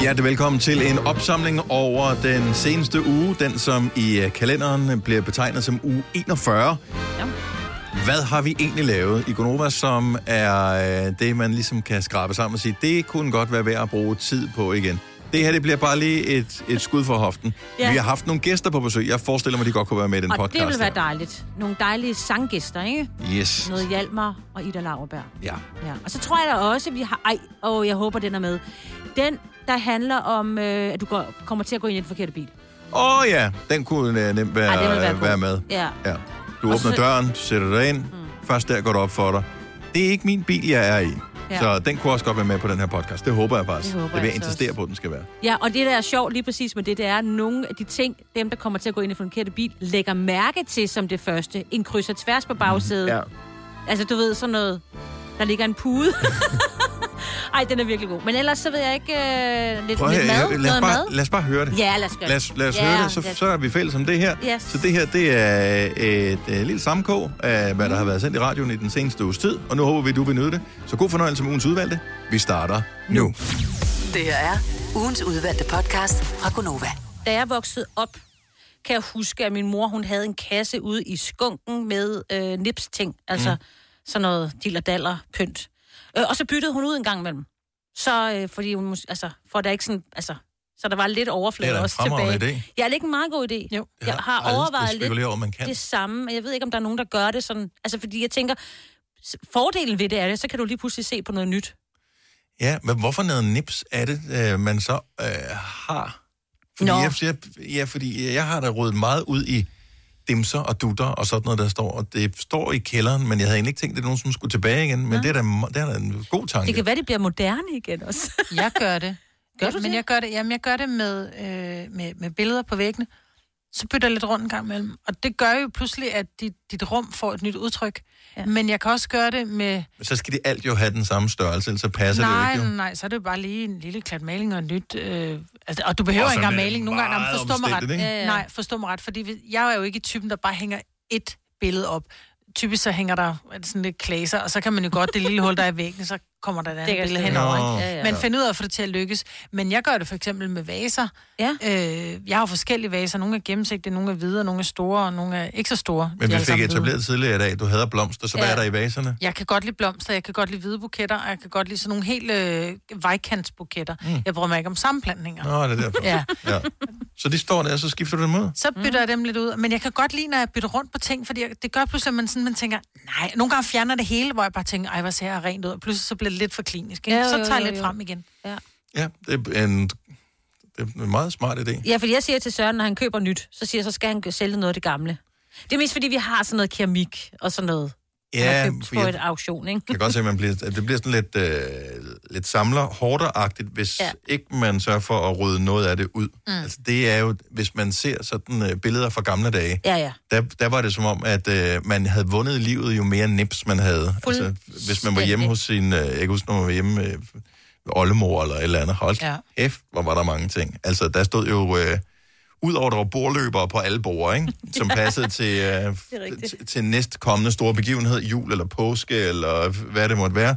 Hjertelig velkommen til en opsamling over den seneste uge, den som i øh, kalenderen bliver betegnet som uge 41. Ja. Hvad har vi egentlig lavet i Gonova, som er øh, det, man ligesom kan skrabe sammen og sige, det kunne godt være værd at bruge tid på igen. Det her, det bliver bare lige et, et skud for hoften. Ja. Vi har haft nogle gæster på besøg. Jeg forestiller mig, de godt kunne være med i den Og podcast. det vil være her. dejligt. Nogle dejlige sanggæster, ikke? Yes. Noget Hjalmar og Ida Lauerberg. Ja. Ja. Og så tror jeg da også, at vi har... Ej, og jeg håber, den er med. Den, der handler om, øh, at du går, kommer til at gå ind i den forkerte bil. Åh oh, ja, den kunne øh, nemt være, Ej, den være være med. Ja. Ja. Du Og åbner så- døren, du sætter dig ind. Mm. Først der går det op for dig. Det er ikke min bil, jeg er i. Ja. Så den kunne også godt være med på den her podcast. Det håber jeg faktisk. Det håber det vil jeg insistere også. på, at den skal være. Ja, og det, der er sjovt lige præcis med det, det er, at nogle af de ting, dem, der kommer til at gå ind i den forkerte bil, lægger mærke til som det første. En kryds og tværs på bagsædet. Ja. Altså, du ved, sådan noget... Der ligger en pude. Ej, den er virkelig god. Men ellers så ved jeg ikke... Øh, lidt, Prøv lidt mad? høre, lad, os noget bare, mad? lad os bare høre det. Ja, lad os gøre Lad os, det. lad os ja, høre det, så, lad så er vi fælles om det her. Yes. Så det her, det er et, et lille sammenkog af, hvad der har været sendt i radioen i den seneste uges tid. Og nu håber vi, du vil nyde det. Så god fornøjelse med ugens udvalgte. Vi starter nu. Det her er ugens udvalgte podcast fra Gonova. da jeg voksede op, kan jeg huske, at min mor hun havde en kasse ude i skunken med øh, nips-ting. Altså mm. sådan noget dillerdaller pynt. Øh, og så byttede hun ud en gang imellem. Så øh, fordi hun, altså, for der ikke sådan, altså, så der var lidt Det er overflade også tilbage. idé. Ja, er det ikke en meget god idé? Jo. Det Jeg har har overvejet lidt over, man kan. det samme. men Jeg ved ikke, om der er nogen, der gør det sådan. Altså, fordi jeg tænker, fordelen ved det er det, så kan du lige pludselig se på noget nyt. Ja, men hvorfor noget nips er det, øh, man så øh, har? Fordi Nå. jeg, jeg, ja, fordi jeg har da rodet meget ud i dimser og dutter og sådan noget, der står. Og det står i kælderen, men jeg havde egentlig ikke tænkt, at det er nogen, som skulle tilbage igen. Men det er, da, det er da en god tanke. Det kan være, det bliver moderne igen også. Jeg gør det. Gør ja, du Men det? jeg gør det, jamen, jeg gør det med, øh, med, med billeder på væggene. Så bytter jeg lidt rundt en gang imellem. Og det gør jo pludselig, at dit, dit rum får et nyt udtryk. Ja. Men jeg kan også gøre det med... Så skal det alt jo have den samme størrelse, så passer nej, det jo ikke. Jo. nej, så er det jo bare lige en lille klat maling og et nyt... Øh, altså, og du behøver Og ikke engang maling nogle gange. Jamen, forstå mig ret. Ja, ja. Nej, forstå mig ret. Fordi jeg er jo ikke typen, der bare hænger et billede op. Typisk så hænger der sådan lidt klaser, og så kan man jo godt det lille hul, der er i væggen, så kommer der et andet billede henover. Ikke? Ja, ja. Men find ud af at få det til at lykkes. Men jeg gør det for eksempel med vaser. Ja. Øh, jeg har forskellige vaser. Nogle er gennemsigtige, nogle er hvide, nogle er store, og nogle er ikke så store. Men vi fik sammen hvide. etableret tidligere i dag, du hader blomster, så hvad Ja. er der i vaserne? Jeg kan godt lide blomster, jeg kan godt lide hvide buketter, og jeg kan godt lide sådan nogle helt øh, vejkantsbuketter. Mm. Jeg bryder mig ikke om sammenplantninger. Nå, det er derfor. Ja. ja. Så de står der, og så skifter du dem ud? Så bytter mm. jeg dem lidt ud. Men jeg kan godt lide, når jeg bytter rundt på ting, fordi jeg, det gør pludselig, at man, sådan, man tænker, nej, nogle gange fjerner det hele, hvor jeg bare tænker, ej, hvor ser jeg rent ud, og pludselig så bliver det lidt for klinisk. Ikke? Ja, jo, så jo, tager jeg jo, lidt jo. frem igen. Ja, det er en, det er en meget smart idé. Ja, fordi jeg siger til Søren, når han køber nyt, så siger jeg, så skal han sælge noget af det gamle. Det er mest fordi, vi har sådan noget keramik og sådan noget. Ja, for på jeg et auktion, ikke? kan godt se, at man bliver, at det bliver sådan lidt, øh, lidt samler hårderagtigt, hvis ja. Ikke man sørger for at rydde noget af det ud. Mm. Altså, det er jo, hvis man ser sådan øh, billeder fra gamle dage, Ja, ja. der, der var det som om, at øh, man havde vundet i livet, jo mere nips man havde. Altså, hvis man var hjemme hos sin, øh, jeg kan huske, når man var hjemme øh, oldemor eller et eller andet, hold ja. F, hvor var der mange ting. Altså, der stod jo, øh, udover der var bordløbere på alle bord, ikke? som passede til, øh, rigtigt. til, til næst kommende store begivenhed, jul eller påske, eller hvad det måtte være.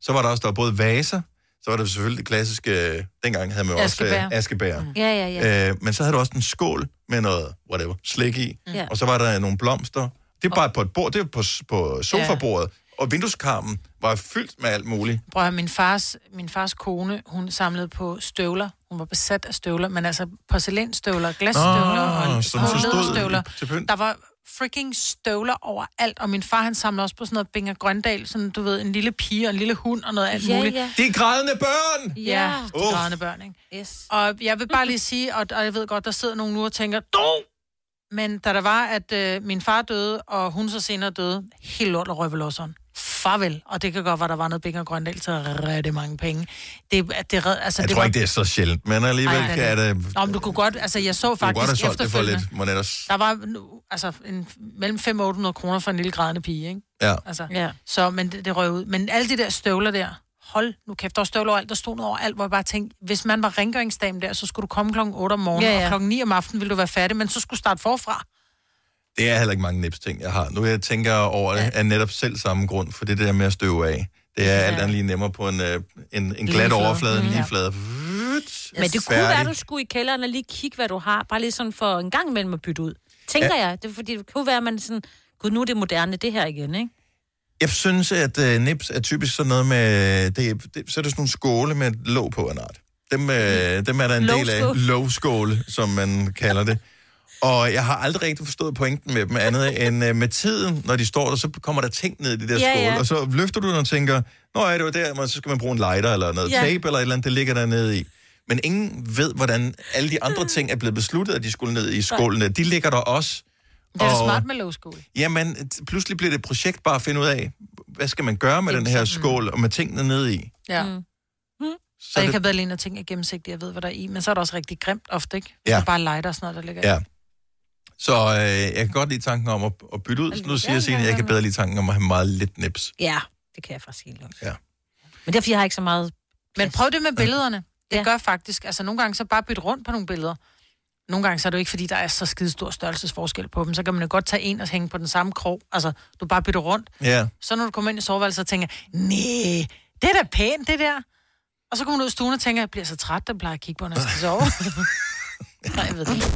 Så var der også der var både vaser, så var der selvfølgelig det klassiske, dengang havde man jo også Askebær. øh, askebær. Mm. Ja, ja, ja. Øh, men så havde du også en skål med noget, whatever, slik i. Ja. Og så var der nogle blomster. Det er bare på et bord, det er på, på sofabordet. Og vindueskarmen var fyldt med alt muligt. Prøv at min fars, min fars kone, hun samlede på støvler. Hun var besat af støvler, men altså porcelænsstøvler, glasstøvler Nå, og så stod læderstøvler. til pynt. Der var freaking støvler overalt, og min far han samlede også på sådan noget Binger Grøndal, sådan du ved, en lille pige og en lille hund og noget alt Ja, muligt. ja. De grædende børn! Ja, de Uff. grædende børn, ikke? Yes. Og jeg vil bare lige sige, og, og jeg ved godt, der sidder nogen nu og tænker, du! Men da der var, at øh, min far døde, og hun så senere døde, helt lort og røvelosseren. Farvel. Og det kan godt være, der var noget Binger Grøndal til rigtig mange penge. Det, at det, altså, Jeg det tror var, ikke, det er så sjældent, men alligevel Ej, kan det... Nå, men du kunne godt, altså jeg så Du kunne godt have faktisk solgt det for lidt, Monetters. der var nu, altså en, mellem 500 og 800 kroner for en lille grædende pige, ikke? Ja. Altså, Ja. Så, men det, det røg ud. Men alle de der støvler der, hold nu kæft, der var støvler overalt, der stod noget overalt, hvor jeg bare tænkte, hvis man var rengøringsdame der, så skulle du komme klokken 8 om morgenen, Ja, ja, og klokken 9 om aftenen ville du være færdig, men så skulle du starte forfra. Det er heller ikke mange nips ting, jeg har. Nu jeg tænker over det, er netop selv samme grund, for det der med at støve af. Det er alt andet lige nemmere på en, øh, en, en glat flade. overflade, en Mm, lige ja. flade. Slut. Men det kunne være, du skulle i kælderen og lige kigge, hvad du har. Bare lige sådan for en gang imellem at bytte ud. Tænker ja. jeg. Det er fordi, det kunne være, at man sådan... Gud, nu er det moderne, det her igen, ikke? Jeg synes, at uh, nips er typisk sådan noget med... Det, det, så er det sådan nogle skåle med låg på en art. Dem, uh, dem er der en del af. Lågskål. Lågskåle, som man kalder det. Og jeg har aldrig rigtig forstået pointen med dem, andet end uh, med tiden, når de står der, så kommer der ting ned i de der Ja, skåle, ja. og så løfter du den og tænker, nå ja, det var der, men så skal man bruge en lighter eller noget Ja. tape eller et eller andet, det ligger der nede i. Men ingen ved, hvordan alle de andre ting er blevet besluttet, at de skulle ned i skålene. De ligger der også. Det er Og- smart med lågskål. Jamen, t- pludselig bliver det et projekt bare at finde ud af, hvad skal man gøre med den her skål og med tingene nede i. Ja. Mm. Så Og jeg det, kan bedre lide, at ting er gennemsigtige, jeg ved, hvad der er i. Men så er det også rigtig grimt ofte, ikke? Hvis Ja. ja. det bare er lighter og sådan noget, der ligger i. Så øh, jeg kan godt lide tanken om at, at bytte ud. Så nu siger Ja, jeg, ja, jeg kan bedre lide tanken om at have meget lidt nips. Ja, det kan jeg faktisk helt godt. Ja. Men derfor jeg har ikke så meget... Men prøv det med billederne. Det Ja. gør faktisk, altså nogle gange så bare bytte rundt på nogle billeder. Nogle gange så er det jo ikke, fordi der er så skide stor størrelsesforskel på dem. Så kan man jo godt tage en og hænge på den samme krog. Altså, du bare bytter rundt. Ja. Så når du kommer ind i soveværelset og tænker, nej, det er da pænt, det der. Og så kommer du ud i stuen og tænker, jeg bliver så træt, den plejer at kigge på, når jeg skal sove. Nej, jeg ved det ikke.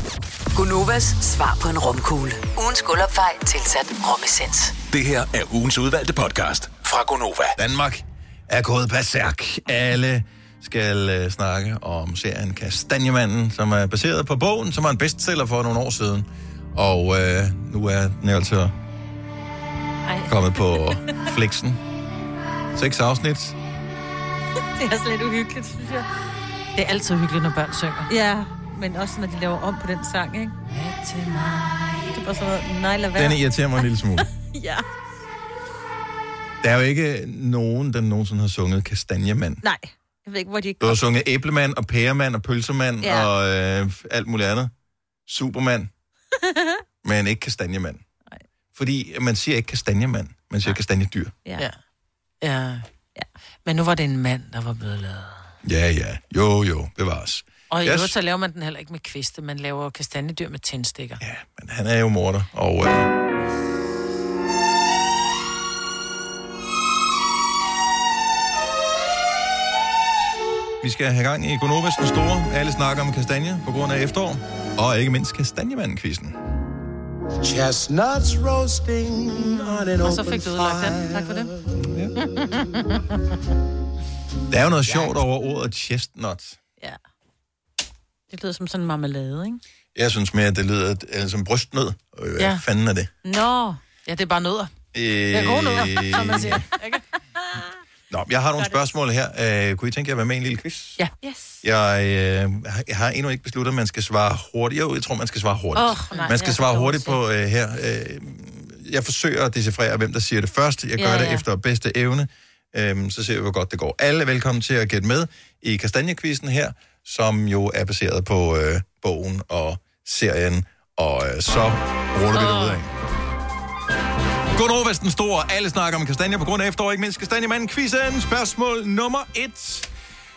Gunovas svar på en romkugle. Ugens guldopfej tilsat romessens. Det her er ugens udvalgte podcast fra Gonova. Danmark er gået berserk. Alle skal uh, snakke om serien Kastanjemanden, som er baseret på bogen, som var en bestseller for nogle år siden. Og uh, nu er den altså Ej, kommet på Flixen. Seks afsnit. det er lidt uhyggeligt, synes jeg. Det er altid hyggeligt, når børn synger. Ja, men også når de laver om på den sang, ikke? Til mig. Det er bare sådan noget, nej, lad være. Den irriterer mig en lille smule. Ja. Der er jo ikke nogen, der nogensinde har sunget Kastanjemand. Nej, jeg ved ikke, hvor de Du har sunget æblemand og pæremand og pølsemand ja. Ja. og øh, alt muligt andet. Supermand. men ikke kastanjemand. Nej. Fordi man siger ikke kastanjemand, man siger kastanjedyr. Ja. Ja. ja. ja. Men nu var det en mand, der var blevet lavet. Ja, ja. Jo, jo. Bevares. Og i Yes. øvrigt så laver man den heller ikke med kviste, man laver kastanjedyr med tændstikker. Ja, men han er jo morder. Og øh, vi skal have gang i Gonovas den store. Alle snakker om kastanje på grund af efterår. Og ikke mindst kastanjemanden-quizzen. Chestnuts roasting on an Og så fik du ødelagt den. Tak for det. Der er jo noget sjovt over ordet chestnut. ja. Det lyder som sådan en marmelade, ikke? Jeg synes mere, at det lyder øh, som brystnød. Øh, Hvad Ja. fanden er det? Nå, Ja, det er bare nødder. Øh, Det er gode nødder, som man siger. Ikke? Nå, jeg har nogle spørgsmål her. Øh, kunne I tænke jer at være med i en lille quiz? Ja. yes. Jeg, øh, har- jeg har endnu ikke besluttet, at man skal svare hurtigt. Jo, jeg tror, man skal svare hurtigt. Åh, nej, man skal svare hurtigt på øh, her. Øh, jeg forsøger at decifrere, hvem der siger det først. Jeg gør Ja, det ja. efter bedste evne. Øhm, så ser vi, hvor godt det går. Alle er velkommen til at gætte med i Kastanjekvisten her, som jo er baseret på øh, bogen og serien. Og øh, så ruller vi det ud af. Godnova den store. Alle snakker om kastanjer på grund af efterår, ikke mindst kastanjemanden. Quizzen. Spørgsmål nummer et.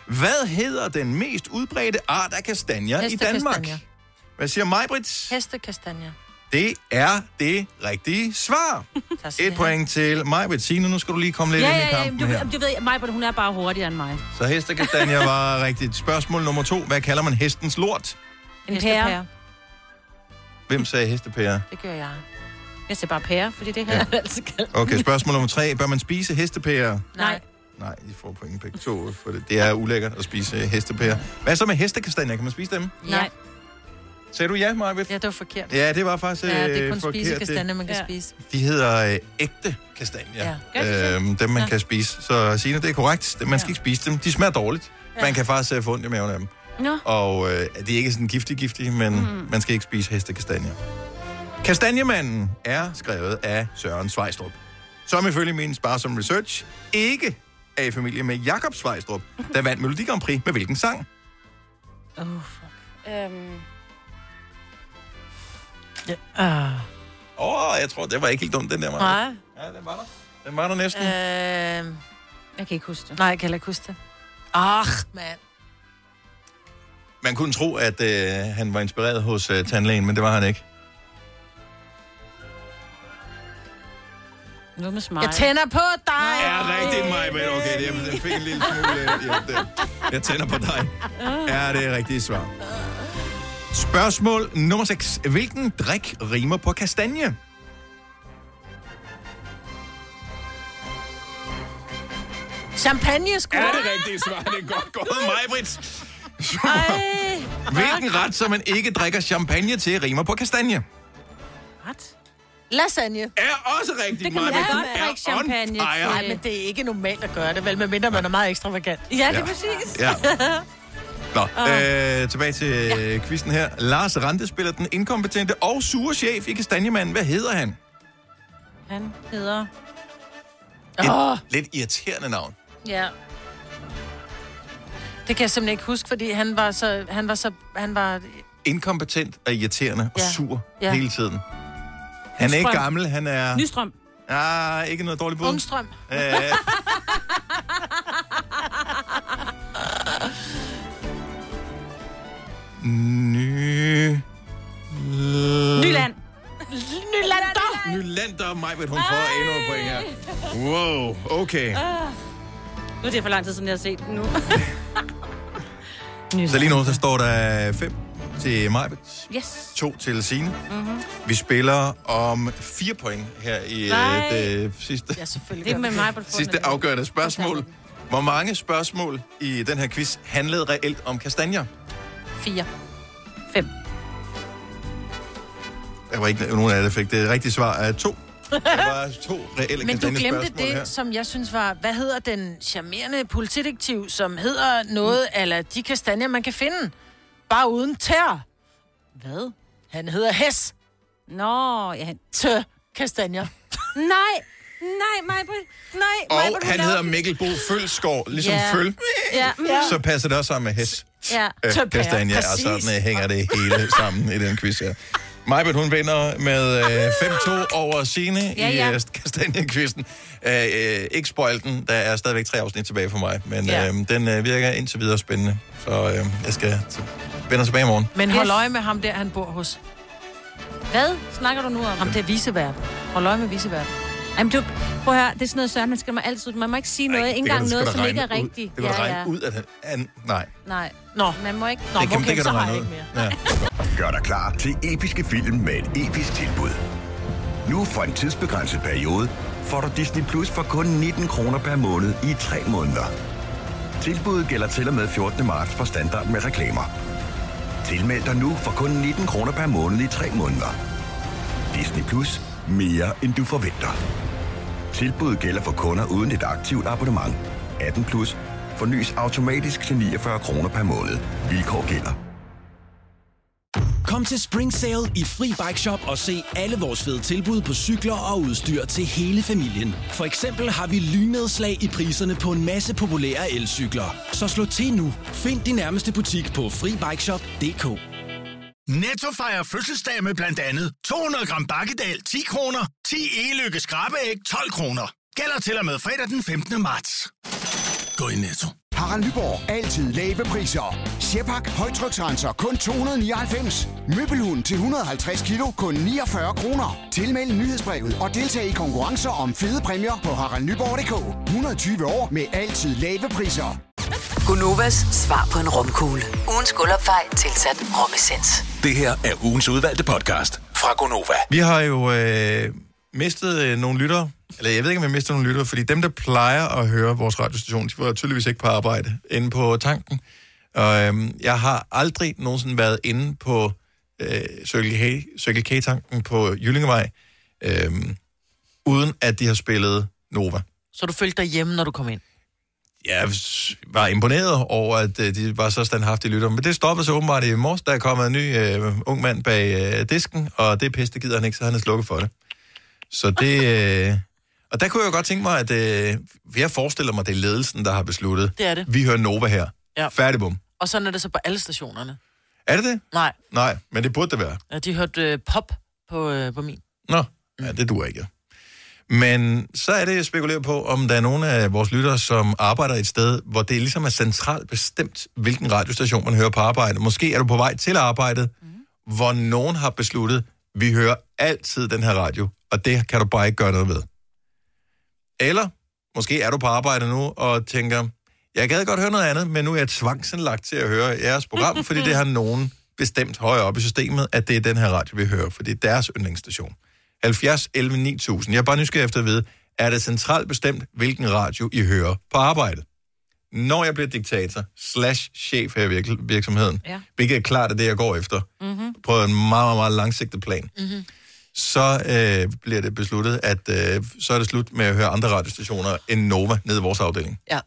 Hvad hedder den mest udbredte art af kastanjer i Danmark? Hvad siger Majbrit? Hestekastanjer. Det er det rigtige svar. Et point til Majbrit. Signe, nu skal du lige komme lidt Ja, ind i ja, ja, kampen du, her. du ved, mig, hun er bare hurtigere end mig. Så hestekastanjer var rigtigt. Spørgsmål nummer to. Hvad kalder man hestens lort? En Hestepære. pære. Hvem sagde hestepære? Det gør jeg. Jeg siger bare pære, fordi det har Ja. jeg altid kaldt. Okay, spørgsmål nummer tre. Bør man spise hestepære? Nej. Nej, I får point begge to, for det, det er ulækkert at spise hestepærer. Hvad så med hestekastanjer? Kan man spise dem? Nej. Sagde du ja, Marvitt? Ja, det var forkert. Ja, det var faktisk Ja, det er kun øh, forkert. spise kastanjer, man kan Ja. spise. De hedder øh, ægte kastanjer. Ja. De? Øhm, dem, man Ja. kan spise. Så Signe, det er korrekt. Man skal ikke spise dem. De smager dårligt. Man kan faktisk øh, få ondt i maven af dem. Nå. Og øh, det er ikke sådan giftig-giftig, men mm. man skal ikke spise hestekastanjer. Kastanjemanden er skrevet af Søren Svejstrup, som ifølge min sparsomme research ikke er i familie med Jakob Svejstrup, der vandt Melodi Grand Prix med hvilken sang? Oh, fuck. Øhm, Ja. Ah. Åh, oh, jeg tror, det var ikke helt dumt, den der. Maja. Nej. Ja, den var der. Den var der næsten. Øh, jeg kan ikke huske det. nej, jeg kan heller ikke huske det. Ach, mand. Man kunne tro, at øh, han var inspireret hos øh, tandlægen, men det var han ikke. Nu med smile. Jeg tænder på dig. Er rigtigt mig, men okay, det, jeg fik en lille smule øh, hjælp der. Jeg tænder på dig. Er det rigtige svar? Spørgsmål nummer 6. Hvilken drik rimer på kastanje? Champagne, sgu. Er det rigtige svar? Det er godt gået, Majbrit. Ej. Hvilken ret, som man ikke drikker champagne til, rimer på kastanje? What? Lasagne. Er også rigtigt, Det kan man da Maj-Brit. godt Er drikke champagne fire. til. Nej, men det er ikke normalt at gøre det, vel? Medmindre man er meget ekstravagant. Ja, det er Ja. præcis. Ja. Nå, øh, tilbage til ja. quizzen her. Lars Rante spiller den inkompetente og sure chef i Kastanjemanden. Hvad hedder han? Han hedder... Et Åh. lidt irriterende navn. Ja. Det kan jeg simpelthen ikke huske, fordi han var så... Han var så... Han var... Inkompetent og irriterende og Ja. sur Ja. hele tiden. Han er ikke Nystrøm. gammel, han er... Nystrøm. Ah, ikke noget dårligt bud. Ungstrøm. Øh, Ny... Nyland. Nylander! Nylander, mig, hun får endnu et point her. Wow, okay. Nu er det for lang tid siden, jeg har set den nu. Så lige nu, så står der 5 til Majbet, Yes. 2 til Signe. Mhm. Mm-hmm. Vi spiller om 4 point her i øh, Nej. det sidste, Ja, selvfølgelig. Det er med mig sidste afgørende spørgsmål. Hvor mange spørgsmål i den her quiz handlede reelt om kastanjer? Fire. Fem. Der var ikke nogen af jer, der fik det rigtige svar af to. Der var to reelle Men du glemte det, her. som jeg synes var... Hvad hedder den charmerende politidetektiv, som hedder noget eller de kastanjer, man kan finde? Bare uden tær. Hvad? Han hedder Hes. Nå, ja. han- Tø kastanjer. Nej, nej, mig Nej, Og Maj-Brit, han hedder Mikkel Bo Følsgaard, ligesom Ja. Føl. Ja, mm, Så passer det også sammen med hest. Ja. Tøpære, kastanje, og præcis. sådan øh, hænger det hele sammen i den quiz her. Majbert, hun vinder med øh, 5-2 over Signe Ja, i ja. øh, kastanjekvisten. Øh, øh, ikke spoil den, der er stadigvæk tre afsnit tilbage for mig, men Ja. øh, den øh, virker indtil videre spændende. Så øh, jeg skal t- vende tilbage i morgen. Men hold øje med ham der, han bor hos. Hvad snakker du nu om? Ham der viseverden. Hold øje med viseverden. Jamen, du, prøv at høre, det er sådan noget, Søren, man skal man altid, man må ikke sige noget, Ej, ikke engang noget, som ikke er rigtigt. Det kan ja, regne ja. ud, at han... han nej, Nej, Nå, man må ikke. Nå det kan, okay, det kan så har jeg ikke mere. Ja. Gør dig klar til episke film med et episk tilbud. Nu for en tidsbegrænset periode får du Disney Plus for kun 19 kroner per måned i 3 måneder. Tilbuddet gælder til og med 14. marts for standard med reklamer. Tilmeld dig nu for kun 19 kroner per måned i 3 måneder. Disney Plus. Mere end du forventer. Tilbuddet gælder for kunder uden et aktivt abonnement. 18 plus. Fornyes automatisk til 49 kroner per måned. Vilkår gælder. Kom til Spring Sale i Fri Bike Shop og se alle vores fede tilbud på cykler og udstyr til hele familien. For eksempel har vi lynedslag i priserne på en masse populære elcykler. Så slå til nu. Find din nærmeste butik på FriBikeShop.dk Netto fejrer fødselsdag med blandt andet 200 gram bakkedal 10 kroner, 10 e-lykke skrabeæg 12 kroner. Gælder til og med fredag den 15. marts. Gå i Netto. Harald Nyborg. Altid lave priser. Sjehpak. Højtryksrenser. Kun 299. Møbelhund til 150 kilo. Kun 49 kroner. Tilmeld nyhedsbrevet og deltag i konkurrencer om fede præmier på haraldnyborg.dk. 120 år med altid lave priser. Gunovas svar på en romkugle. Ugens guldopfej tilsat romessens. Det her er ugens udvalgte podcast fra Gonova. Vi har jo øh, mistet øh, nogle lyttere. Eller jeg ved ikke, om vi har mistet nogle lyttere, fordi dem, der plejer at høre vores radiostation, de var tydeligvis ikke på arbejde inde på tanken. Og øh, jeg har aldrig nogensinde været inde på øh, Circle K- Circle K-tanken på Jyllingevej, øh, uden at de har spillet Nova. Så du følte dig hjemme, når du kom ind? Jeg var imponeret over, at øh, de var så standhaftige lyttere. Men det stoppede så åbenbart i morges, der er kommet en ny øh, ung mand bag øh, disken, og det piste gider han ikke, så han er slukket for det. Så det... Øh, og der kunne jeg jo godt tænke mig, at... Øh, jeg forestiller mig, det er ledelsen, der har besluttet. Det er det. Vi hører Nova her. Ja. Færdig bum. Og sådan er det så på alle stationerne. Er det det? Nej, Nej, men det burde det være. ja, de hørte øh, pop på, øh, på min. Nå, ja, det duer ikke. Men så er det, jeg spekulerer på, om der er nogle af vores lyttere, som arbejder et sted, hvor det ligesom er centralt bestemt, hvilken radiostation man hører på arbejde. Måske er du på vej til arbejdet, mm. hvor nogen har besluttet, vi hører altid den her radio, og det kan du bare ikke gøre noget ved. Eller måske er du på arbejde nu og tænker, jeg gad godt høre noget andet, men nu er jeg tvangsindlagt til at høre jeres program, fordi det har nogen bestemt højere op i systemet, at det er den her radio, vi hører, for det er deres yndlingsstation. 70 11 9000. Jeg er bare nysgerrig efter at vide, er det centralt bestemt, hvilken radio I hører på arbejdet? Når jeg bliver diktator slash chef her i virk- virksomheden, Ja. hvilket er klart er det, jeg går efter, Mm-hmm. på en meget, meget, meget langsigtet plan, Mm-hmm. så øh, bliver det besluttet, at øh, så er det slut med at høre andre radiostationer end Nova nede i vores afdeling. Ja.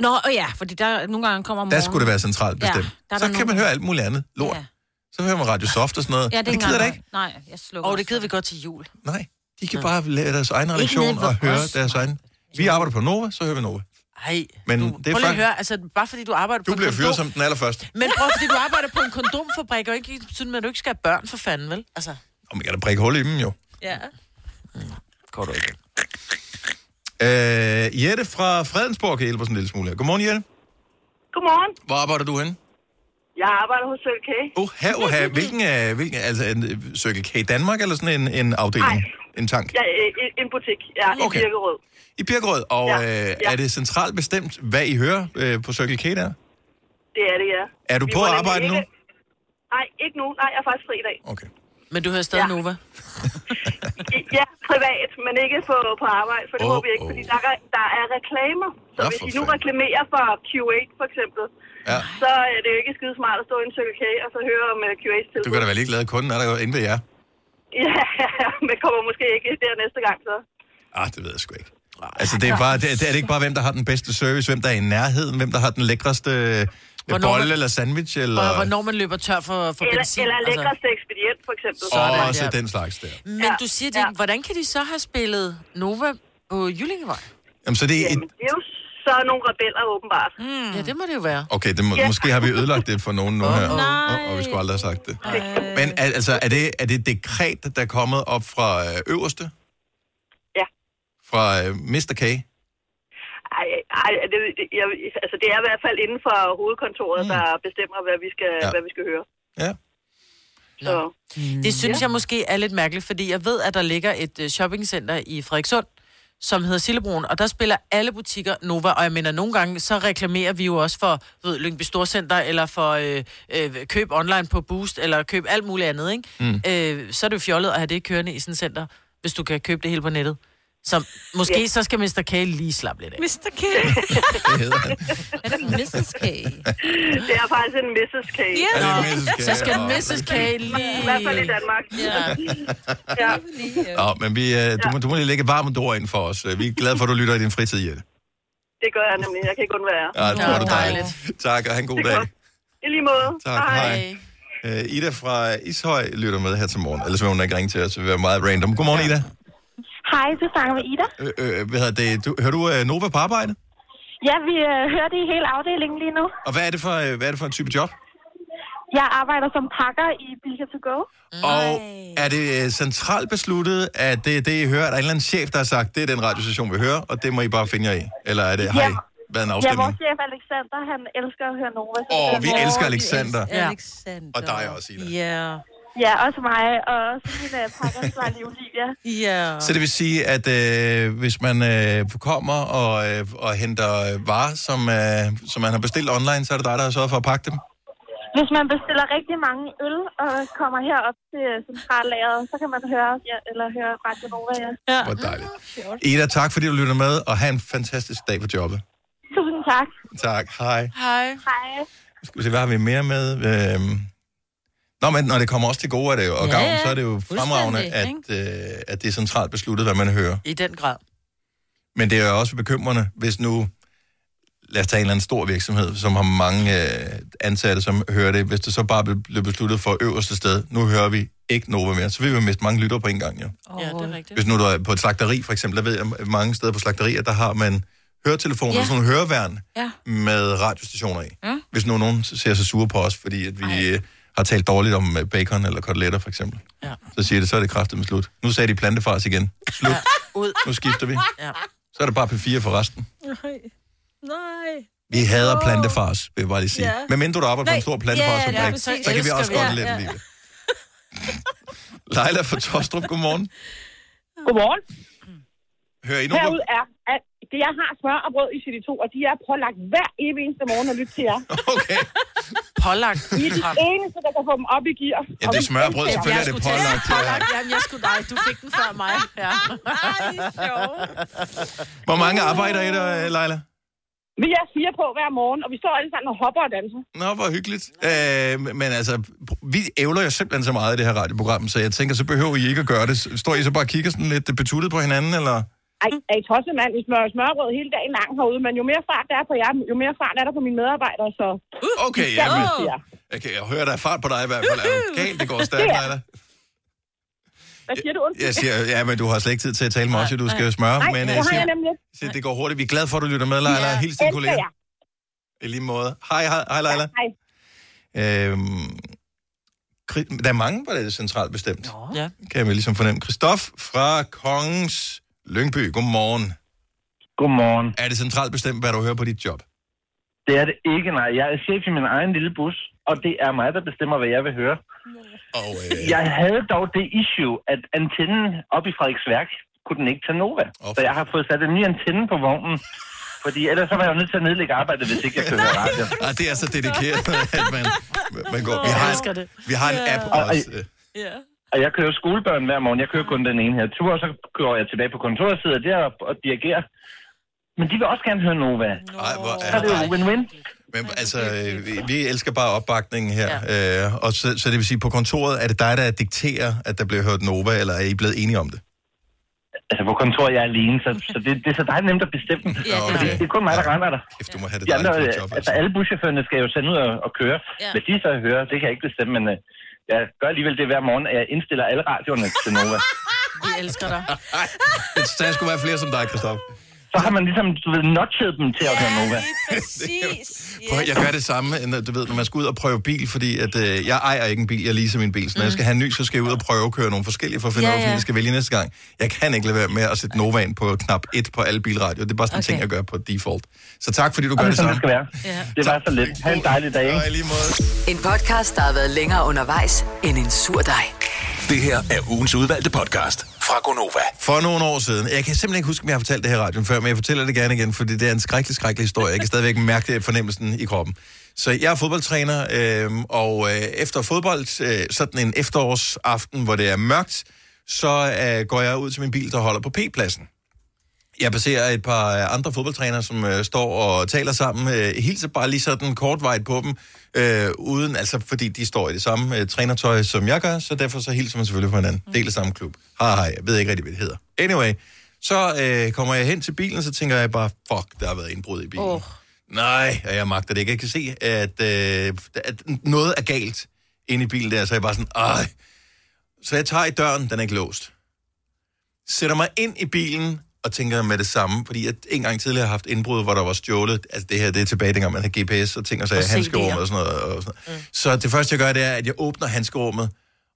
Nå, og ja, fordi der nogle gange kommer morgen. Der skulle det være centralt bestemt. Ja, der er så der kan nogle- man høre alt muligt andet lort. Ja. Så hører man Radio Soft og sådan noget. Ja, det, er det ikke gider engang- ikke. Nej, jeg slukker Og det også gider vi godt til jul. Nej, de kan bare lave deres egen redaktion og høre os. deres egen. Vi arbejder på Nova, så hører vi Nova. Ej, Men du, det er prøv lige at faktisk- høre, altså bare fordi du arbejder på Du en bliver fyret som den allerførste. Men prøv, fordi du arbejder på en kondomfabrik, og ikke betyder, at du ikke skal have børn for fanden, vel? Altså, Og man kan da prikke hul i dem jo. Ja. går du ikke. Øh, Jette fra Fredensborg kan hjælpe os en lille smule her. Godmorgen, Jette. Godmorgen. Hvor arbejder du henne? Jeg arbejder hos Circle K. Oh, her, oh, her. Hvilken, uh, hvilken, altså en øh, Circle K Danmark, eller sådan en, en afdeling? En tank? Ja, øh, en butik. Ja, i Okay. Birkerød. I Birkerød. Og Ja, øh, ja. er det centralt bestemt, hvad I hører øh, på Circle K der? Det er det, ja. Er du Vi på må nemlig arbejde nu? ikke- Nej, ikke nu. Nej, jeg er faktisk fri i dag. Okay. Men du hører stadig ja. Nova? I- Ja, privat, men ikke på, på arbejde, for det Åh, må vi ikke, fordi der er, der er reklamer. Så Nå, hvis for I nu reklamerer for Q8 for eksempel, Ja. så er det jo ikke skide smart at stå i en Circle K og så høre om uh, Q8's tilbud. Du kan da være ligeglad. Kunden er der jo inde ved jer. Ja, men kommer måske ikke der næste gang så. Ah, det ved jeg sgu ikke. Altså, det er, bare, det, det er det ikke bare, hvem der har den bedste service, hvem der er i nærheden, hvem der har den lækreste øh, Hvornår bolle man- eller sandwich, eller... Og hvornår man løber tør for, for Eller, benzin. eller lækreste ekspedient for eksempel. Og også den slags der. Men du siger, det, hvordan kan de så have spillet Nova på Jyllingevej? Jamen, så det er... Jamen, det er jo så nogle rebeller åbenbart. Mm. Ja, det må det jo være. Okay, det må, Ja. måske har vi ødelagt det for nogen nu her. Nej. Og, og vi skulle aldrig have sagt det. Men al- altså, er det, er det et dekret, der er kommet op fra øh, øverste? Ja. Fra øh, Mr. K? Ej, ej det, jeg, altså, det er i hvert fald inden for hovedkontoret, mm. der bestemmer, hvad vi skal, Ja. hvad vi skal høre. Ja. Så, Det synes Ja. jeg måske er lidt mærkeligt, fordi jeg ved, at der ligger et øh, shoppingcenter i Frederikssund, som hedder Sillebroen, og der spiller alle butikker Nova, og jeg mener, nogle gange, så reklamerer vi jo også for ved, Lyngby Storcenter, eller for øh, øh, køb online på Boost, eller køb alt muligt andet, ikke? Mm. Øh, så er det jo fjollet at have det kørende i sådan et center, hvis du kan købe det hele på nettet. Så måske Ja. så skal Mr. K lige slappe lidt af. Mr. K. Det hedder han. Er det Mrs. K? det er faktisk en Mrs. K. Ja. Det Mrs. K? Så skal Åh, Mrs. K lige... I hvert fald i Danmark. Ja. ja. Nå, men vi, øh, du, må, du må lige lægge varme ord ind for os. Øh, Vi er glade for, at du lytter i din fritid, Jette. Det gør jeg nemlig. Jeg kan ikke undvære. Ja, det tror du dejligt. Tak, og have en god dag. I lige måde. Tak, hej. Øh, Ida fra Ishøj lytter med her til morgen. Ellers vil hun ikke ringe til os, det vil være meget random. Godmorgen, Ida. Hej, du snakker med Ida. Øh, øh, hvad hedder det? Du, hører du øh, Nova på arbejde? Ja, vi øh, hører det i hele afdelingen lige nu. Og hvad er det for, øh, hvad er det for en type job? Jeg arbejder som pakker i Bilka to Go. Og er det øh, centralt besluttet, at det er det, I hører? Er der en eller anden chef, der har sagt, det er den radiostation, vi hører, og det må I bare finde jer i? Eller er det, har I været en Ja, afstemning? vores chef Alexander, han elsker at høre Nova. Åh, er vi elsker Alexander. Ja. Alexander. Og dig også, Ida. Ja. Ja, også mig, og også min uh, pakkersvarlige Olivia. Ja. Så det vil sige, at øh, hvis man øh, kommer og, øh, og henter øh, varer, som, øh, som man har bestilt online, så er det dig, der har sørget for at pakke dem? Hvis man bestiller rigtig mange øl og kommer herop til centrallageret, så kan man høre, ja, eller høre Radio Nova, ja. ja. Hvor dejligt. Ida, tak fordi du lytter med, og have en fantastisk dag på jobbet. Tusind tak. Tak. Hej. Hej. Hej. Skal vi se, hvad har vi mere med? Øhm... Nå, men når det kommer også til gode, er det jo, og Ja, gavn, så er det jo fremragende, at, øh, at det er centralt besluttet, hvad man hører. I den grad. Men det er jo også bekymrende, hvis nu, lad os tage en eller anden stor virksomhed, som har mange øh, ansatte, som hører det, hvis det så bare bliver besluttet for øverste sted, nu hører vi ikke Nova mere, så vil vi jo miste mange lyttere på en gang, jo. Ja, det er rigtigt. Hvis nu du er på et slagteri, for eksempel, der ved jeg, at mange steder på slagterier, der har man høretelefoner, Ja. sådan nogle høreværn Ja. med radiostationer i. Ja. Hvis nu nogen ser sig sure på os, fordi at vi øh, har talt dårligt om øh, bacon eller koteletter, for eksempel. Ja. Så siger det, så er det kraftigt med slut. Nu sagde de plantefars igen. Slut. Ud. Nu skifter vi. Ja. Så er det bare P4 for resten. Nej. Nej. Vi hader plantefars, vil jeg bare lige sige. Ja. Men mindre du arbejder på en stor plantefars, ja, ja, ja, så, så kan vi også vi. godt Ja, lide ja. det. Leila fra Tostrup, godmorgen. Godmorgen. Hør I nu på- Herud er, at det, jeg har smør og brød i CD2, og de er pålagt hver evig eneste morgen at lytte til jer. Okay. Pålagt. I er de eneste, der kan få dem op i gear. Ja, det er smør og brød, selvfølgelig er det pålagt. ja. Pålagt, jamen jeg skulle dig. Du fik den før mig. Ja. Hvor mange arbejder I der, Leila? Vi er fire på hver morgen, og vi står alle sammen og hopper og danser. Nå, hvor hyggeligt. Øh, men altså, vi ævler jo simpelthen så meget i det her radioprogram, så jeg tænker, så behøver I ikke at gøre det. Står I så bare og kigger sådan lidt betuttet på hinanden, eller? Ej, er I tosset, mand? I smører smørbrød hele dagen lang herude, men jo mere fart der er på jer, jo mere fart er der på mine medarbejdere, så... Okay, Ja, jeg. Okay, jeg hører, der er fart på dig i hvert fald. Er du galt? Det går stærkt, Det er- Leila. Hvad siger du? Undskyld. Jeg siger, ja, men du har slet ikke tid til at tale med os, du skal jo smøre. Nej, men det jeg har jeg siger, nemlig ikke. siger, det går hurtigt. Vi er glade for, at du lytter med, Leila. Ja, Hils dine kolleger. jer. I lige måde. Hej, hej, hej Leila. Hej. Øhm, der er mange, hvor det er centralt bestemt. Ja. Kan jeg ligesom fornemme. Christoph fra Kongens Lyngby. Godmorgen. Godmorgen. Er det centralt bestemt, hvad du hører på dit job? Det er det ikke, nej. Jeg er chef i min egen lille bus, og det er mig, der bestemmer, hvad jeg vil høre. Og, øh... Jeg havde dog det issue, at antennen op i Frederiksværk kunne den ikke tage Nova. Oh, så jeg har fået sat en ny antenne på vognen. Fordi ellers så var jeg jo nødt til at nedlægge arbejdet, hvis ikke jeg kunne høre radio. Ah, det er så dedikeret, at man, man går. Vi har, vi har en app Og- også. øh. Og jeg kører skolebørn hver morgen. Jeg kører kun den ene her tur, og så kører jeg tilbage på kontoret, sidder der og, og dirigerer. Men de vil også gerne høre Nova. Ej, hvor Så er det jo win-win. Men altså, vi, vi elsker bare opbakningen her. Ja. Øh, og så, så det vil sige, på kontoret, er det dig, der dikterer, at der bliver hørt Nova, eller er I blevet enige om det? Altså på kontoret jeg er alene, så, så det, det er så dejligt nemt at bestemme. Ja, det er Fordi det. er kun mig, der render der. Du må have det De andre, dejligt på job, altså alle buschaufførerne skal jo sende ud og, og køre. Ja. Ja. Hvis de så hører, det kan jeg ikke bestemme, men øh, jeg gør alligevel det hver morgen, at jeg indstiller alle radioerne til Nova. Vi elsker dig. Så der skulle være flere som dig, Christoph. Så har man ligesom, du ved, notchet dem til at høre Nova. Præcis. Prøv, jeg gør det samme, når, du ved, når man skal ud og prøve bil, fordi at, øh, jeg ejer ikke en bil, jeg leaser min bil. Så når jeg skal have en ny, så skal jeg ud og prøve at køre nogle forskellige for at finde Ja, ja, ud af, ja. ja. jeg skal vælge næste gang. Jeg kan ikke lade være med at sætte Nova ind på knap 1 på alle bilradio. Det er bare sådan en Okay. ting, jeg gør på default. Så tak, fordi du Og gør det det sådan, samme. det skal være. Det var så lidt. Ha' en dejlig dag, ikke? lige måde. En podcast, der har været længere undervejs end en sur dej. Det her er ugens udvalgte podcast fra Gonova. For nogle år siden, jeg kan simpelthen ikke huske, om jeg har fortalt det her i radioen før, men jeg fortæller det gerne igen, fordi det er en skrækkelig, skrækkelig historie. Jeg kan stadigvæk mærke det fornemmelsen i kroppen. Så jeg er fodboldtræner, øh, og øh, efter fodbold, øh, sådan en efterårsaften, hvor det er mørkt, så øh, går jeg ud til min bil, der holder på P-pladsen. Jeg baserer et par øh, andre fodboldtrænere, som øh, står og taler sammen. Øh, hilser bare lige sådan kortvejt på dem, øh, uden, altså fordi de står i det samme øh, trænertøj, som jeg gør, så derfor så hilser man selvfølgelig på hinanden. Del af samme klub. Hej, hej, jeg ved ikke rigtig, hvad det hedder. Anyway, så øh, kommer jeg hen til bilen, så tænker jeg bare, fuck, der har været indbrud i bilen. Åh. Nej, og jeg magter det ikke. Jeg kan se, at, øh, at noget er galt inde i bilen der, så jeg bare sådan, ej. Så jeg tager i døren, den er ikke låst. Sætter mig ind i bilen og tænker med det samme, fordi jeg en gang tidligere har haft indbrud, hvor der var stjålet, altså det her, det er tilbage dengang, man havde GPS og ting og sager, Og handskerummet og sådan noget. Og sådan. Mm. Så det første, jeg gør, det er, at jeg åbner handskerummet,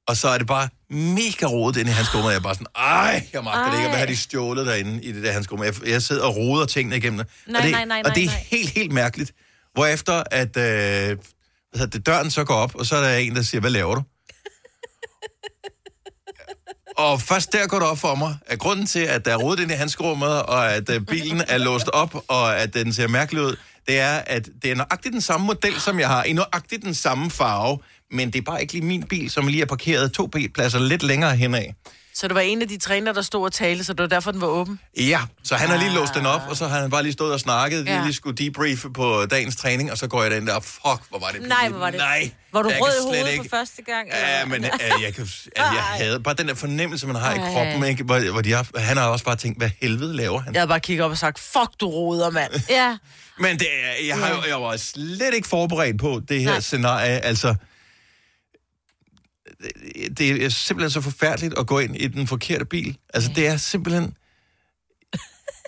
og så er det bare mega rodet inde i handskerummet, og jeg er bare sådan, ej, jeg magter det ikke, og hvad har de stjålet derinde i det der handskerum? Jeg, jeg sidder og roder tingene igennem det. Nej, og det, nej, nej, Og det er nej, nej. helt, helt mærkeligt. Hvorefter at, øh, hvad hedder det, døren så går op, og så er der en, der siger, hvad laver du? Og først der går det op for mig, at grunden til, at der er rodet ind i handskerummet, og at øh, bilen er låst op, og at den ser mærkelig ud, det er, at det er nøjagtigt den samme model, som jeg har, i nøjagtigt den samme farve, men det er bare ikke lige min bil, som lige er parkeret to pladser lidt længere henad. Så det var en af de træner, der stod og talte, så det var derfor, den var åben? Ja, så han har lige låst den op, og så har han bare lige stået og snakket, ja. Ja. lige skulle debriefe på dagens træning, og så går jeg den der, fuck, hvor var det Nej, hvor var det. Nej, Var du rød i hovedet ikke- for første gang? Ja, men øh, jeg, kan, altså, jeg havde bare den der fornemmelse, man har i Ej. kroppen, ikke? Hvor, hvor de har, han har også bare tænkt, hvad helvede laver han? Jeg havde bare kigget op og sagt, fuck du roder, mand. Ja. Men det, jeg, har, jeg var slet ikke forberedt på det her. Nej. scenarie. Altså, det- er simpelthen så forfærdeligt at gå ind i den forkerte bil. Altså, det er simpelthen...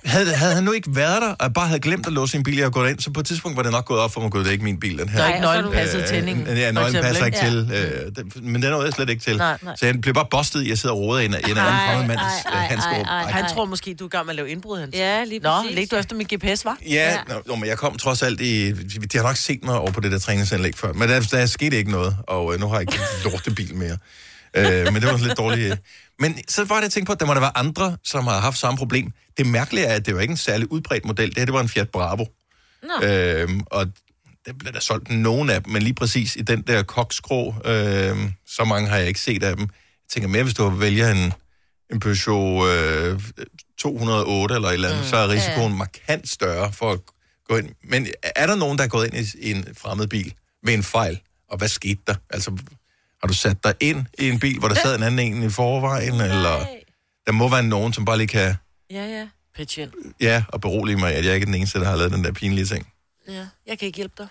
Havde, havde han nu ikke været der, og jeg bare havde glemt at låse sin bil, jeg gået ind, så på et tidspunkt var det nok gået op for mig, at det er ikke min bil, den her. Der er ikke Nej, og nøglen passet til tændingen. Øh, Ja, nøglen passer ikke ikke? til. Øh, den, men den nåede jeg slet ikke til. Nej, nej. Så jeg blev bare bustet i at sidde og rode i en, i en anden fremmed mands øh. Ej. Han tror måske, du er i gang med at lave indbrud, Hans. Ja, lige Nå, præcis. læg du efter min GPS, var? Ja, Ja. ja. Nå, men jeg kom trods alt i... De har nok set mig over på det der træningsanlæg før, men der, der skete ikke noget, og øh, nu har jeg ikke en lortebil mere. Øh, men det var sådan lidt dårligt. Men så var det, jeg tænkte på, at der må der være andre, som har haft samme problem. Det mærkelige er, at det var ikke en særlig udbredt model. Det her, det var en Fiat Bravo. Nå. Øhm, og der blev der solgt nogen af dem, men lige præcis i den der koksgrå, øhm, så mange har jeg ikke set af dem. Jeg tænker mere, hvis du vælger en, en Peugeot øh, 208 eller et eller andet, mm. så er risikoen Ja. markant større for at gå ind. Men er der nogen, der er gået ind i, i en fremmed bil ved en fejl? Og hvad skete der? Altså, har du sat dig ind i en bil, hvor der sad en anden en i forvejen? Eller der må være nogen, som bare lige kan, Ja, ja. Pitch ind. ja, og berolige mig, at jeg ikke er den eneste, der har lavet den der pinlige ting. Ja, jeg kan ikke hjælpe dig.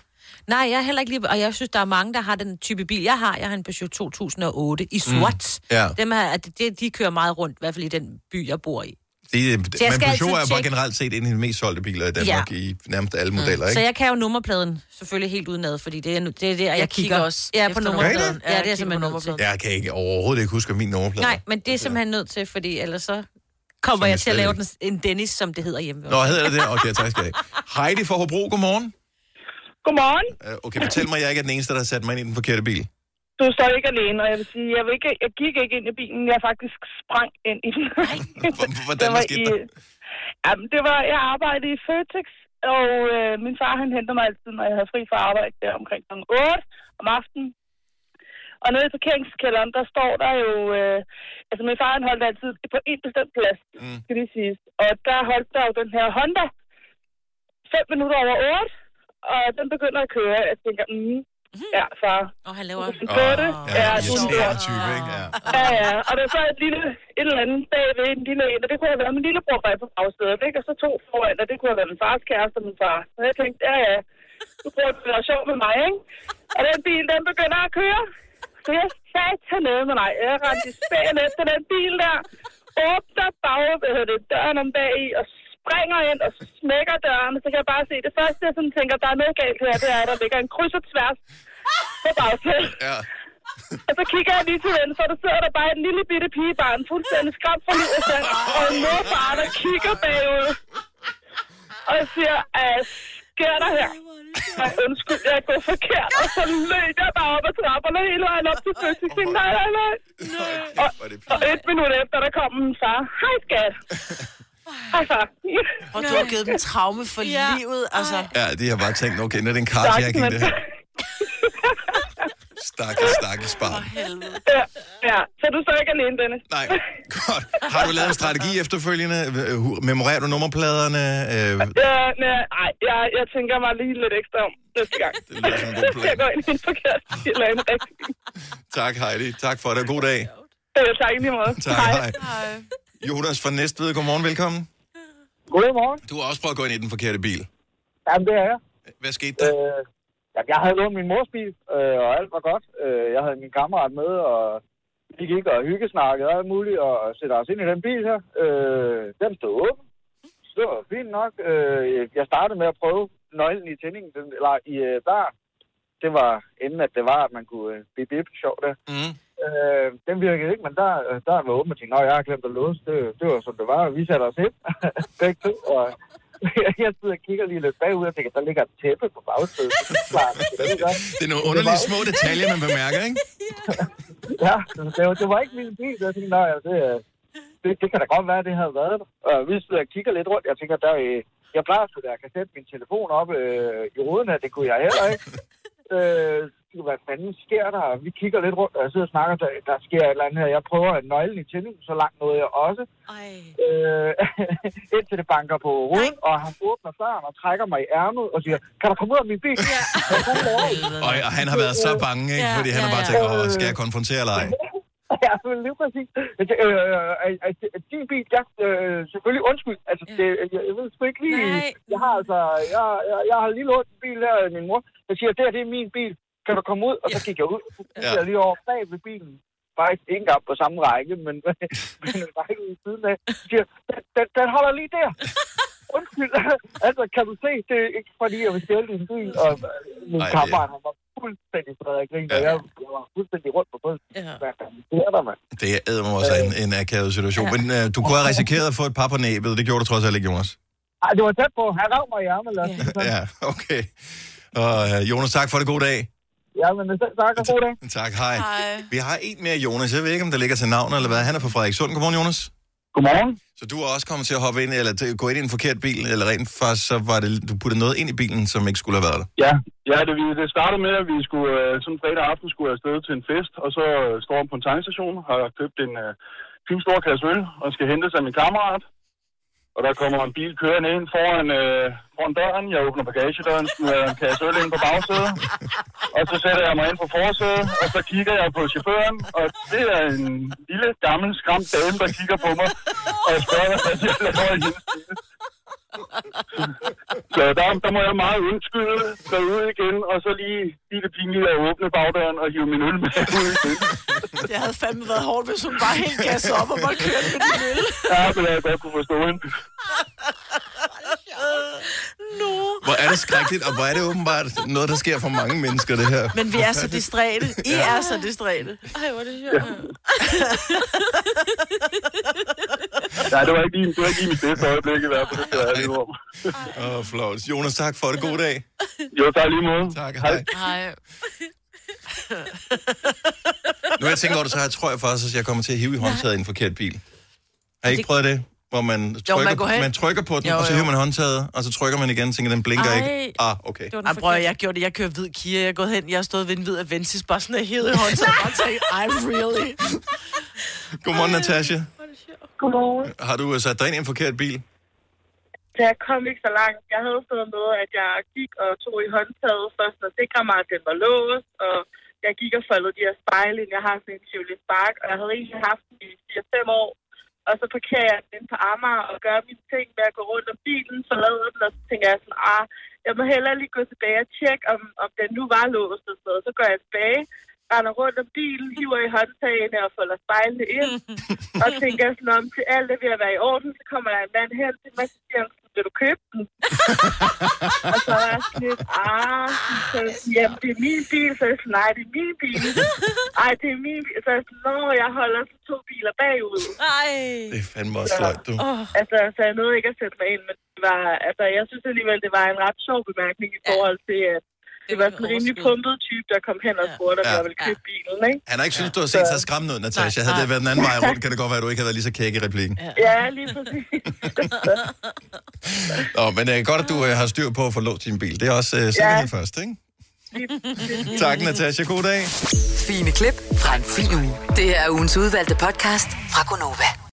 Nej, jeg er heller ikke lige... Og jeg synes, der er mange, der har den type bil, jeg har. Jeg har en Peugeot 2008 i sort. Mm, ja. Dem her, at de, de kører meget rundt, i hvert fald i den by, jeg bor i. Det, jeg men skal Peugeot er bare tjekke- generelt set en af de mest solgte biler i Danmark ja. i nærmest alle modeller, Så ikke? jeg kan jo nummerpladen selvfølgelig helt udenad, fordi det er, nu- det er der, jeg, Jeg kigger også Ja, på efter nummerpladen. nummerpladen. Ja, det er jeg simpelthen nødt til. Jeg kan ikke overhovedet ikke huske min nummerplade. Nej, men det er simpelthen nødt til, fordi ellers så kommer Som jeg til at lave den, en Dennis, som det hedder hjemme. ved Nå, os. hedder det det? Okay, tak skal jeg have. Heidi fra Hobro, godmorgen. Godmorgen. Øh, Okay, fortæl mig, jeg ikke er den eneste, der har sat mig ind i den forkerte bil. Du står ikke alene, og jeg vil sige, jeg, vil ikke, jeg gik ikke ind i bilen, jeg faktisk sprang ind i den. Hvordan Det var skete i, der? jamen, det var, jeg arbejdede i Føtex, og øh, min far han henter mig altid, når jeg havde fri fra arbejde, der omkring kl. 8 om aftenen. Og nede i parkeringskælderen, der står der jo... Øh, altså, min far han holdt altid på en bestemt plads, mm. skal det siges. Og der holdt der jo den her Honda 5 minutter over 8, og den begynder at køre. Jeg tænker, mm, ja, far. Og han laver... På det. Ja, du er irriterende type, ikke? Ja. Ja, ja. Og der er så et lille, et eller andet bagved, en lille en, og det kunne have været min lillebror bag på bagsædet, ikke? Og så to foran, og det kunne have været min fars kæreste og min far. Og jeg tænkte, ja, ja, du prøver at være sjov med mig, ikke? Og den bil, den begynder at køre. Så jeg sagde til nede med mig. Jeg rendte i spæren efter den bil der. Åbner bag, hvad hedder det, døren om bag i, og springer ind og smækker døren. Så kan jeg bare se, det første, jeg sådan tænker, der er noget galt her, det er, at der ligger en kryds og tværs på bagsædet. Ja. Og så kigger jeg lige til venstre, og der sidder der bare en lille bitte pigebarn, fuldstændig skræmt for livet og en morfar, der kigger bagud. Og jeg siger, hvad sker der her? Og undskyld, jeg er gået forkert. Og så løb jeg bare op ad trapperne hele vejen op til. Jeg tænkte, Nej, nej, nej. Og, og et minut efter, der kom min far. Hej, skat. Hej, far. Og du har givet dem traume for ja. livet, altså. Ja, de har bare tænkt, okay, når det er en carjacking, det her. Stakkels, stakkels barn. Ja, ja, så du står ikke alene, Dennis. Nej, godt. Har du lavet en strategi efterfølgende? Øh, Memorerer du nummerpladerne? Øh, Ja, nej, ej, jeg, jeg tænker mig lige lidt ekstra om næste gang. Det lyder som en god plan. jeg går ind i en forkert eller en rigtig. tak, Heidi. Tak for det. God dag. Øh, tak i lige måde. Tak, hej. Jonas fra Næstved, godmorgen, velkommen. Godmorgen. Du har også prøvet at gå ind i den forkerte bil. Jamen, det er jeg. Hvad skete der? Øh, jeg havde lånt min mors bil, øh, og alt var godt. Øh, jeg havde min kammerat med, og vi gik og hyggesnakkede og alt muligt, og sætte os ind i den bil her. Øh, den stod åben. Så det var fint nok. Øh, jeg startede med at prøve nøglen i tændingen, den, eller i øh, der. Det var inden, at det var, at man kunne øh, bip bip sjov der. Mm. Øh, den virkede ikke, men der, der var åben og tænkte, jeg har glemt at låse. Det, det var som det var. Vi satte os ind, begge to, og jeg sidder og kigger lige lidt bagud og tænker, der ligger et tæppe på bagsædet. Det er det. Det er nogle underlige små detaljer, man bemærker, ikke? Ja, det var, det var ikke min bil, så jeg tænkte, nej, det, det, det kan da godt være, det havde været der. Og vi sidder og kigger lidt rundt, jeg tænker, der, jeg plejer da, jeg kan sætte min telefon op øh, i ruden her, det kunne jeg heller ikke. Øh, hvad fanden sker der? Vi kigger lidt rundt, og jeg sidder og snakker, der, der sker et eller andet her. Jeg prøver at nøglen i tændingen, så langt nåede jeg også. Øh, indtil det banker på ruden, og han åbner døren og trækker mig i ærmet og siger, kan der komme ud af min bil? Ja. Og, og han har været så bange, ikke? Fordi han har bare tænkt, åh, skal jeg konfrontere eller ej? Ja, men lige præcis. Tænker, Øh, øh, øh, øh, din bil, jeg, øh, selvfølgelig undskyld. Altså, det, jeg, jeg ved sgu ikke lige... Jeg har altså... Jeg, jeg, jeg har lige lånt en bil her af min mor. Jeg siger, det her, det er min bil. Kan du komme ud? Og så gik jeg ud. Så jeg lige over bag ved bilen. Faktisk ikke engang på samme række, men, men en række i siden af. Jeg siger, den, den, den holder lige der. Undskyld. altså, kan du se, det er ikke fordi, jeg vil stjæle din bil. Og øh, min Ej, kammerat, han var fuldstændig fredet af grin, og jeg, jeg var fuldstændig rundt på brystet. Ja. Hvad sker der, mand? Det er eddermame også en, en akavet situation. Men uh, du kunne have risikeret at få et par på næbet. Det gjorde du trods alt ikke, Jonas. Ej, det var tæt på. Han rav mig i det sådan. Ja, okay. Og uh, Jonas, tak for det. God dag. Ja, men selv tak, og god dag. Tak, hej. hej. Vi har en mere, Jonas. Jeg ved ikke, om der ligger til navn eller hvad. Han er fra Frederikssund. Godmorgen, Jonas. Godmorgen. Så du er også kommet til at hoppe ind, eller til, gå ind i en forkert bil, eller rent faktisk, så var det, du puttede noget ind i bilen, som ikke skulle have været der. Ja, ja det, vi- det startede med, at vi skulle øh, sådan fredag aften skulle afsted til en fest, og så øh, står jeg på en tankstation, har købt en øh, fin stor kasse øl, og skal hente sig min kammerat. Og der kommer en bil kørende ind foran, øh, foran døren. Jeg åbner bagagedøren, smider en kasse øl ind på bagsædet. Og så sætter jeg mig ind på forsædet, og så kigger jeg på chaufføren. Og det er en lille, gammel, skræmt dame, der kigger på mig. Og jeg spørger, hvad jeg laver i hendes bil. Så der, der må jeg meget undskylde, gå ud igen, og så lige, lige det pinlige at åbne bagdøren og hive min øl med ud igen. Det havde fandme været hårdt, hvis hun bare helt gasset op og bare kørte med din øl. Ja, havde jeg godt kunne forstå hende. No. Hvor er det skrækkeligt, og hvor er det åbenbart noget, der sker for mange mennesker, det her. Men vi er så distræte. I er så distræte. Ej, hvor er det sjovt. Nej, det var ikke lige, det var ikke lige mit bedste øjeblik i hvert fald, det om. Åh, oh, flot. Jonas, tak for det. God dag. Jo, tak lige måde. Tak, hej. Hej. Nu har jeg tænkt over det, så jeg tror jeg faktisk, at jeg kommer til at hive i håndtaget i en forkert bil. Har I ikke prøvet det? Hvor man trykker, man går hen. man trykker på den, Jo, og så jo. hiver man håndtaget, og så trykker man igen, og tænker, den blinker Ej. ikke. Ah, okay. Ej, prøv, at- jeg gjorde det. Jeg kører hvid Kia. Jeg er gået hen. Jeg har stået ved en hvid Avensis, bare sådan hed i håndtaget. Og bare tænkt, ej, really? Godmorgen, Natasha. Godmorgen. Har du øh, sat dig ind i en forkert bil? Da jeg kom ikke så langt, jeg havde stået med, at jeg gik og tog i håndtaget først og sikre mig, at den var låst, og jeg gik og foldede de her spejle ind. Jeg har sådan en Chevrolet Spark, og jeg havde egentlig haft den i 4-5 år. Og så parkerer jeg den på Amager og gør mine ting med at gå rundt om bilen, forlade den, og så tænker jeg sådan, ah, jeg må hellere lige gå tilbage og tjekke, om, om den nu var låst og sådan noget. Så går jeg tilbage, render rundt om bilen, hiver i håndtagene og folder spejlene ind. og tænker sådan om, til alt er ved at være i orden, så kommer der en mand hen til mig, og siger, vil du købe den? og så var jeg sådan lidt, ah, så, jamen det er min bil, så er jeg sådan, nej, det er min bil. Ej, det er min bil. Så er jeg sådan, nå, jeg holder så to biler bagud. Ej. Det er fandme også sløjt, du. Oh. Altså, så jeg nåede ikke at sætte mig ind, men det var, altså, jeg synes alligevel, det var en ret sjov bemærkning i forhold til, at det var sådan en rimelig pumpet type, der kom hen og spurgte, om Ja. jeg ville købe bilen, ikke? Han har ikke synes, du har set så skræmmende ud, Natasha. Havde det været den anden vej rundt, kan det godt være, at du ikke havde været lige så kæk i replikken. Ja, lige præcis. Nå, men det er godt, at du øh, har styr på at få låst din bil. Det er også øh, sikkerhed først, ikke? Tak, Natasha. God dag. Fine klip fra en fin uge. Det her er ugens udvalgte podcast fra Gonova.